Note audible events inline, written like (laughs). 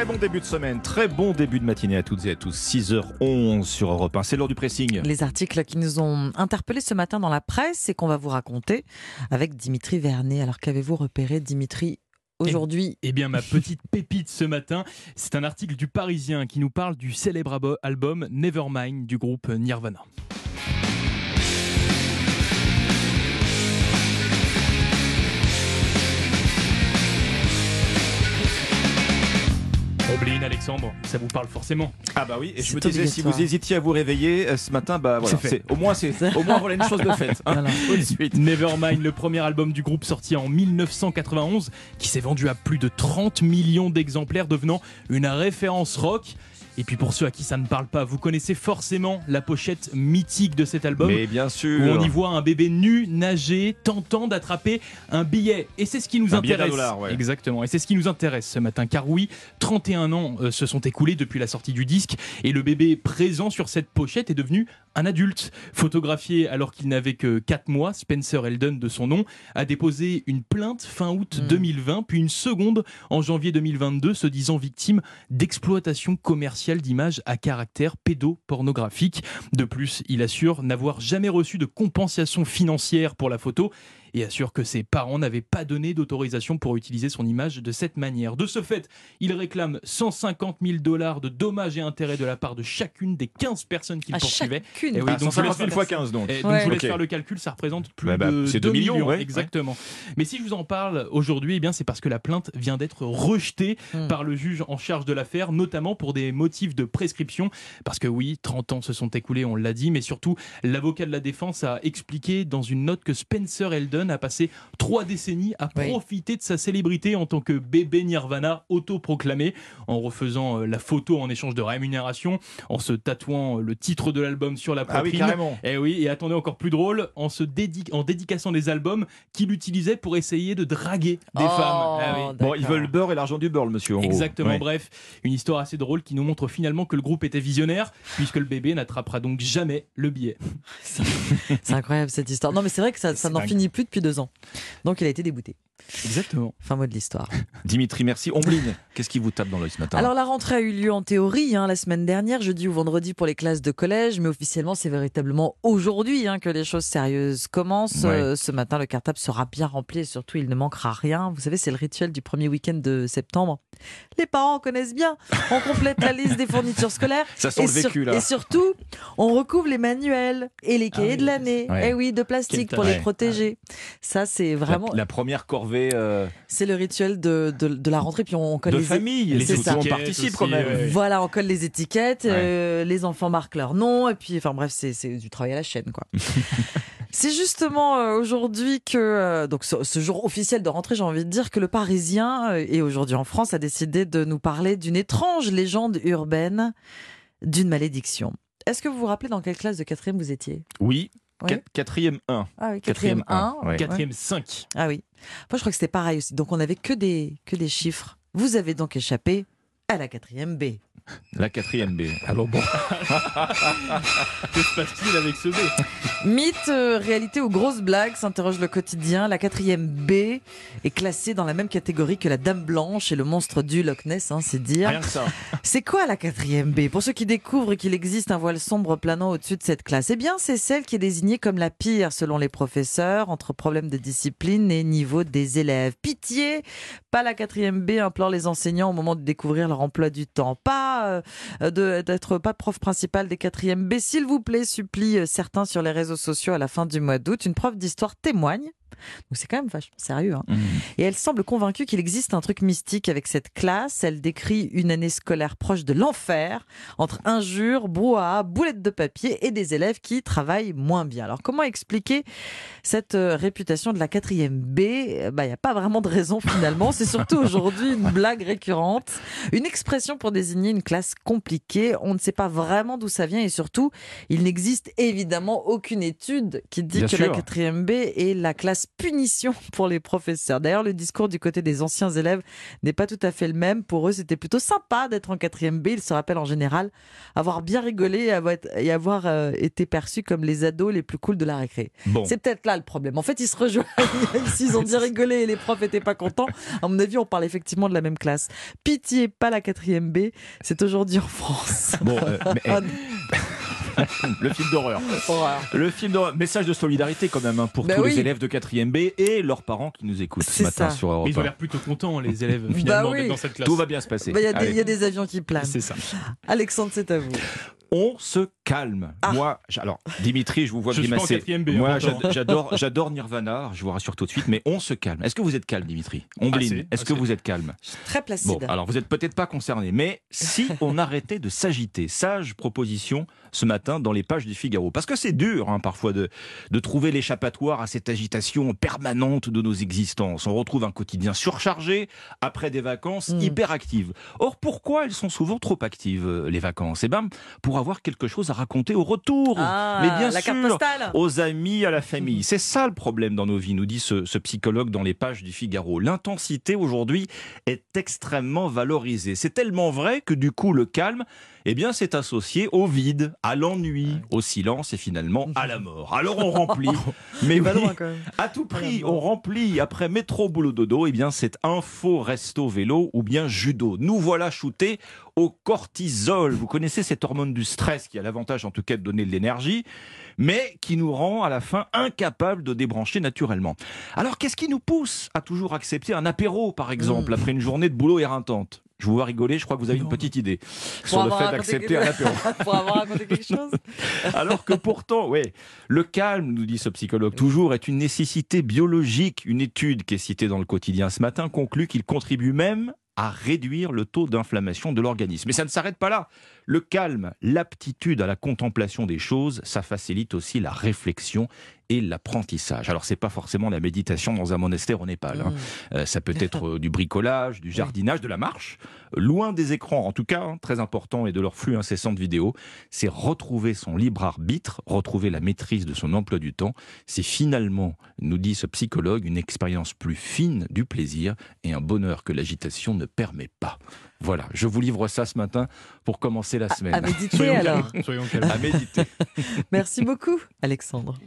Très bon début de semaine, très bon début de matinée à toutes et à tous. 6h11 sur Europe 1. C'est l'heure du pressing. Les articles qui nous ont interpellés ce matin dans la presse et qu'on va vous raconter avec Dimitri Vernet. Alors qu'avez-vous repéré, Dimitri aujourd'hui? Eh bien, ma petite pépite ce matin, c'est un article du Parisien qui nous parle du célèbre album Nevermind du groupe Nirvana. Oblin, Alexandre, ça vous parle forcément. Ah bah oui, et je me disais, si vous hésitiez à vous réveiller euh, ce matin, bah voilà, C'est au moins c'est au moins voilà une chose de faite. hein. Voilà. Tout de suite. Nevermind, le premier album du groupe sorti en 1991, qui s'est vendu à plus de 30 millions d'exemplaires, devenant une référence rock. Et puis pour ceux à qui ça ne parle pas, vous connaissez forcément la pochette mythique de cet album. Mais bien sûr. Où on y voit un bébé nu nager, tentant d'attraper un billet. Et c'est ce qui nous Un intéresse. dollar, ouais. Exactement. Et c'est ce qui nous intéresse ce matin. Car oui, 31 ans euh, se sont écoulés depuis la sortie du disque. Et le bébé présent sur cette pochette est devenu un adulte. Photographié alors qu'il n'avait que 4 mois, Spencer Eldon de son nom, a déposé une plainte fin août Mm. 2020, puis une seconde en janvier 2022, se disant victime d'exploitation commerciale d'images à caractère pédopornographique. De plus, il assure n'avoir jamais reçu de compensation financière pour la photo et assure que ses parents n'avaient pas donné d'autorisation pour utiliser son image de cette manière. De ce fait, il réclame 150 000 dollars de dommages et intérêts de la part de chacune des 15 personnes qu'il à poursuivait. chacune. Eh oui, Ah, donc 150 je 000 laisse- fois 15 donc. et donc Ouais. je vous laisse faire le calcul, ça représente plus Bah, bah, de c'est 2 2 millions, millions. ouais, exactement. Mais si je vous en parle aujourd'hui, eh bien c'est parce que la plainte vient d'être rejetée Hmm. par le juge en charge de l'affaire, notamment pour des motifs de prescription. Parce que oui, 30 ans se sont écoulés, on l'a dit, mais surtout l'avocat de la défense a expliqué dans une note que Spencer A passé trois décennies à Oui. profiter de sa célébrité en tant que bébé Nirvana autoproclamé, en refaisant euh, la photo en échange de rémunération, en se tatouant euh, le titre de l'album sur la Ah oui, poitrine. carrément. Et oui, et attendez encore plus drôle, en se dédi- en dédicaçant des albums qu'il utilisait pour essayer de draguer des Oh, femmes. Ah oui. Bon, ils veulent le beurre et l'argent du beurre, monsieur. Exactement, bref, une histoire assez drôle qui nous montre finalement que le groupe était visionnaire, puisque le bébé n'attrapera donc jamais le billet. (laughs) C'est incroyable cette histoire. Non, mais c'est vrai que ça, n'en finit plus depuis deux ans. Donc il a été débouté. Exactement. Fin mot de l'histoire. (laughs) Dimitri, merci. Ombline, qu'est-ce qui vous tape dans l'œil ce matin Alors la rentrée a eu lieu en théorie hein, la semaine dernière, jeudi ou vendredi pour les classes de collège, mais officiellement c'est véritablement aujourd'hui hein, que les choses sérieuses commencent. Ouais. Euh, ce matin le cartable sera bien rempli et surtout il ne manquera rien. Vous savez c'est le rituel du premier week-end de septembre. Les parents connaissent bien. On complète la liste des fournitures scolaires. Ça sent Et, le sur- vécu là. et surtout, on recouvre les manuels et les cahiers oui, de l'année. ouais. Eh oui, de plastique pour les protéger. Ça, c'est La- vraiment, la, première corvée euh, c'est le rituel de, de, de la rentrée. Puis on colle de les famille. les participe aussi, quand même. ouais. Voilà, on colle les étiquettes, Ouais. euh, les enfants marquent leur nom, et puis, enfin bref, c'est du travail à la chaîne, quoi. (laughs) c'est justement euh, aujourd'hui que, donc ce, ce jour officiel de rentrée, j'ai envie de dire que le Parisien, et aujourd'hui en France, a décidé de nous parler d'une étrange légende urbaine d'une malédiction. Est-ce que vous vous rappelez dans quelle classe de quatrième vous étiez? Oui. Oui. Quatrième 1. Ah oui, Quatrième quatrième 1. un, ouais. Quatrième 5. Ah oui. Moi, je crois que c'était pareil aussi. Donc, on avait que des, que des chiffres. Vous avez donc échappé à la quatrième B. La quatrième B. Alors bon. (laughs) Que se passe-t-il avec ce B? Mythe, euh, réalité ou grosse blague, s'interroge le quotidien. La quatrième B est classée dans la même catégorie que la Dame Blanche et le monstre du Loch Ness, hein, c'est dire. Rien que ça. C'est quoi la quatrième B? Pour ceux qui découvrent qu'il existe un voile sombre planant au-dessus de cette classe, eh bien c'est celle qui est désignée comme la pire selon les professeurs, entre problèmes de discipline et niveau des élèves. Pitié, pas la quatrième B, implore les enseignants au moment de découvrir leur emploi du temps. Pas euh, d'être pas prof principal des quatrièmes B, s'il vous plaît, supplie euh, certains sur les réseaux sociaux à la fin du mois d'août. Une prof d'histoire témoigne. Donc c'est quand même vachement sérieux. hein. Mmh. Et elle semble convaincue qu'il existe un truc mystique avec cette classe. Elle décrit une année scolaire proche de l'enfer, entre injures, brouhaha, boulettes de papier et des élèves qui travaillent moins bien. Alors comment expliquer cette euh, réputation de la quatrième B? Il n'y a pas vraiment de raison finalement. C'est surtout (laughs) aujourd'hui une blague récurrente, une expression pour désigner une classe compliquée. On ne sait pas vraiment d'où ça vient et surtout, il n'existe évidemment aucune étude qui dit Bien que sûr. la quatrième B est la classe punition (laughs) pour les professeurs. D'ailleurs, le discours du côté des anciens élèves n'est pas tout à fait le même. Pour eux, c'était plutôt sympa d'être en 4e B. Ils se rappellent en général avoir bien rigolé et avoir, euh, été perçus comme les ados les plus cools de la récré. Bon. C'est peut-être là le problème. En fait, ils se rejoignent. (laughs) S'ils ont bien rigolé et les profs n'étaient pas contents, à mon avis, on parle effectivement de la même classe. Pitié, pas la 4e B. C'est aujourd'hui en France. Bon, euh, mais, (laughs) eh, le film d'horreur. Horreur. Le film d'horreur. Message de solidarité quand même hein, pour Bah tous oui. les élèves de 4e B et leurs parents qui nous écoutent ce matin ça. sur Europe Mais ils ont 1. l'air plutôt contents, les élèves, finalement, Bah oui. d'être dans cette classe. Tout va bien se passer. Bah, Il y, y a des avions qui planent. C'est ça. Alexandre, c'est à vous. On se calme. Ah. Moi, alors Dimitri, je vous vois Je grimacer. B, Moi, hein, pourtant. j'adore, j'adore Nirvana. Je vous rassure tout de suite, mais on se calme. Est-ce que vous êtes calme, Dimitri? Assez, Ombline, est-ce que vous êtes calme? Très placide. Bon, alors vous n'êtes peut-être pas concerné, mais si (laughs) on arrêtait de s'agiter, sage proposition ce matin dans les pages du Figaro, parce que c'est dur hein, parfois de, de trouver l'échappatoire à cette agitation permanente de nos existences. On retrouve un quotidien surchargé après des vacances Mm. hyper actives. Or, pourquoi elles sont souvent trop actives, euh, les vacances? Eh bien, pour avoir quelque chose à raconter au retour. Ah, mais bien la sûr, carte postale. aux amis, à la famille. C'est ça le problème dans nos vies, nous dit ce, ce psychologue dans les pages du Figaro. L'intensité aujourd'hui est extrêmement valorisée. C'est tellement vrai que du coup le calme, eh bien, c'est associé au vide, à l'ennui, au silence et finalement à la mort. Alors on (laughs) remplit, mais oui, loin quand même. à tout prix, on remplit après métro boulot dodo, eh bien c'est info resto vélo ou bien judo. Nous voilà shootés au cortisol. Vous connaissez cette hormone du stress qui a l'avantage en tout cas de donner de l'énergie, mais qui nous rend à la fin incapables de débrancher naturellement. Alors qu'est-ce qui nous pousse à toujours accepter un apéro par exemple Mm. après une journée de boulot éreintante? Je vous vois rigoler, je crois que vous avez une petite idée sur le fait d'accepter un apéro. (laughs) Pour avoir raconté quelque chose. (laughs) Alors que pourtant, oui, le calme, nous dit ce psychologue toujours, est une nécessité biologique. Une étude qui est citée dans le quotidien ce matin conclut qu'il contribue même à réduire le taux d'inflammation de l'organisme. Mais ça ne s'arrête pas là. Le calme, l'aptitude à la contemplation des choses, ça facilite aussi la réflexion et l'apprentissage. Alors c'est pas forcément la méditation dans un monastère au Népal. hein. Mm. Euh, ça peut être euh, du bricolage, du jardinage, de la marche, loin des écrans en tout cas, hein, très important, et de leur flux incessant de vidéos. C'est retrouver son libre arbitre, retrouver la maîtrise de son emploi du temps. C'est finalement, nous dit ce psychologue, une expérience plus fine du plaisir et un bonheur que l'agitation ne permet pas. Voilà, je vous livre ça ce matin pour commencer la semaine. À méditer Soyons alors. calmes. Soyons calmes. À méditer. (laughs) Merci beaucoup, Alexandre.